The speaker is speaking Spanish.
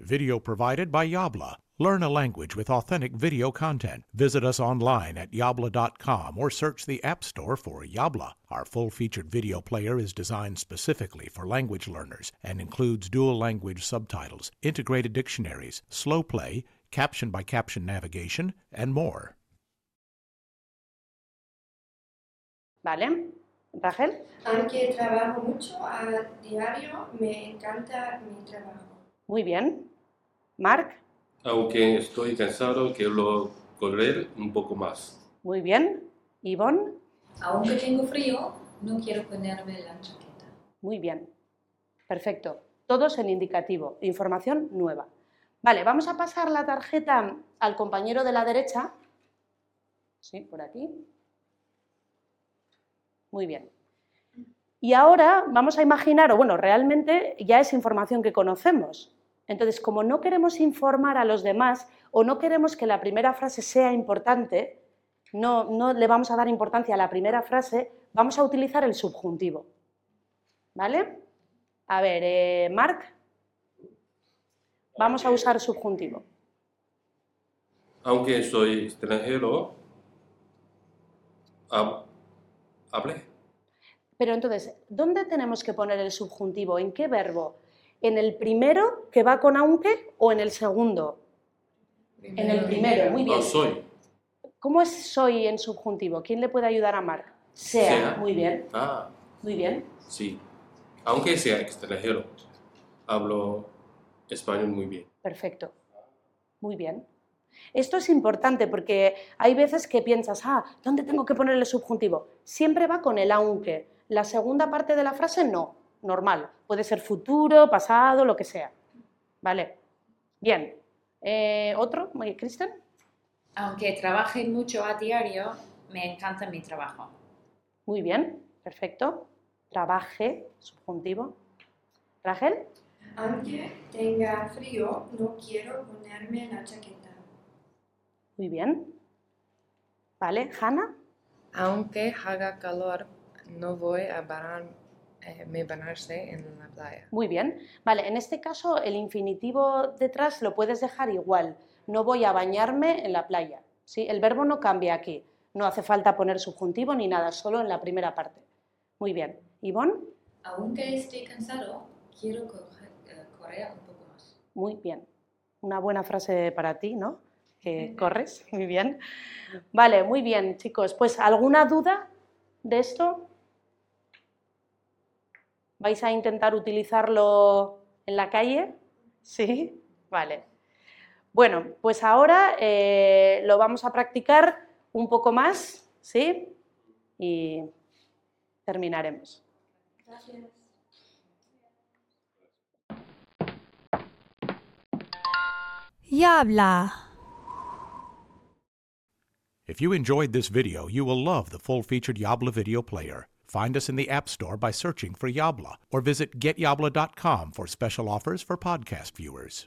Video provided by Yabla. Learn a language with authentic video content. Visit us online at yabla.com or search the App Store for Yabla. Our full featured video player is designed specifically for language learners and includes dual language subtitles, integrated dictionaries, slow play, caption by caption navigation, and more. ¿Vale? Rachel. Aunque trabajo mucho a diario, me encanta mi trabajo. Muy bien. Marc. Aunque estoy cansado, quiero correr un poco más. Muy bien. Yvonne. Aunque tengo frío, no quiero ponerme la chaqueta. Muy bien. Perfecto. Todos en indicativo. Información nueva. Vale, vamos a pasar la tarjeta al compañero de la derecha. Sí, por aquí. Muy bien. Y ahora vamos a imaginar, o bueno, realmente ya es información que conocemos. Entonces, como no queremos informar a los demás o no queremos que la primera frase sea importante, no, no le vamos a dar importancia a la primera frase, vamos a utilizar el subjuntivo. ¿Vale? A ver, eh, Marc, vamos a usar subjuntivo. Aunque soy extranjero, hab- hablé. Pero entonces, ¿dónde tenemos que poner el subjuntivo? ¿En qué verbo? ¿En el primero que va con aunque o en el segundo? En el primero, muy bien. No soy. ¿Cómo es soy en subjuntivo? ¿Quién le puede ayudar a Marc? Sea. Sea. Muy bien, Ah, muy bien. sí. Aunque sea extranjero, hablo español muy bien. Perfecto. Muy bien. Esto es importante porque hay veces que piensas, ah, ¿dónde tengo que poner el subjuntivo? Siempre va con el aunque. La segunda parte de la frase no, normal. Puede ser futuro, pasado, lo que sea. ¿Vale? Bien. Eh, ¿Otro? ¿Kristen? Aunque trabaje mucho a diario, me encanta mi trabajo. Muy bien, perfecto. Trabaje, subjuntivo. Rachel, Aunque tenga frío, no quiero ponerme la chaqueta. muy bien. Vale, Hanna, Aunque haga calor, no voy a eh, me en la playa. muy bien. Vale, en este caso el infinitivo detrás lo puedes dejar igual. No voy a bañarme en la playa. ¿sí? El verbo no cambia aquí. No hace falta poner subjuntivo ni nada, solo en la primera parte. Muy bien. Ivonne, Aunque esté cansado, quiero correr, eh, correr un poco más. muy bien. Una buena frase para ti, ¿no? Que corres, muy bien. Vale, muy bien, chicos. Pues, ¿alguna duda de esto? ¿Vais a intentar utilizarlo en la calle? Sí, vale. Bueno, pues ahora eh, lo vamos a practicar un poco más, ¿sí? Y terminaremos. Gracias. Yabla. If you enjoyed this video, you will love the full featured Yabla video player. Find us in the App Store by searching for Yabla or visit getyabla.com for special offers for podcast viewers.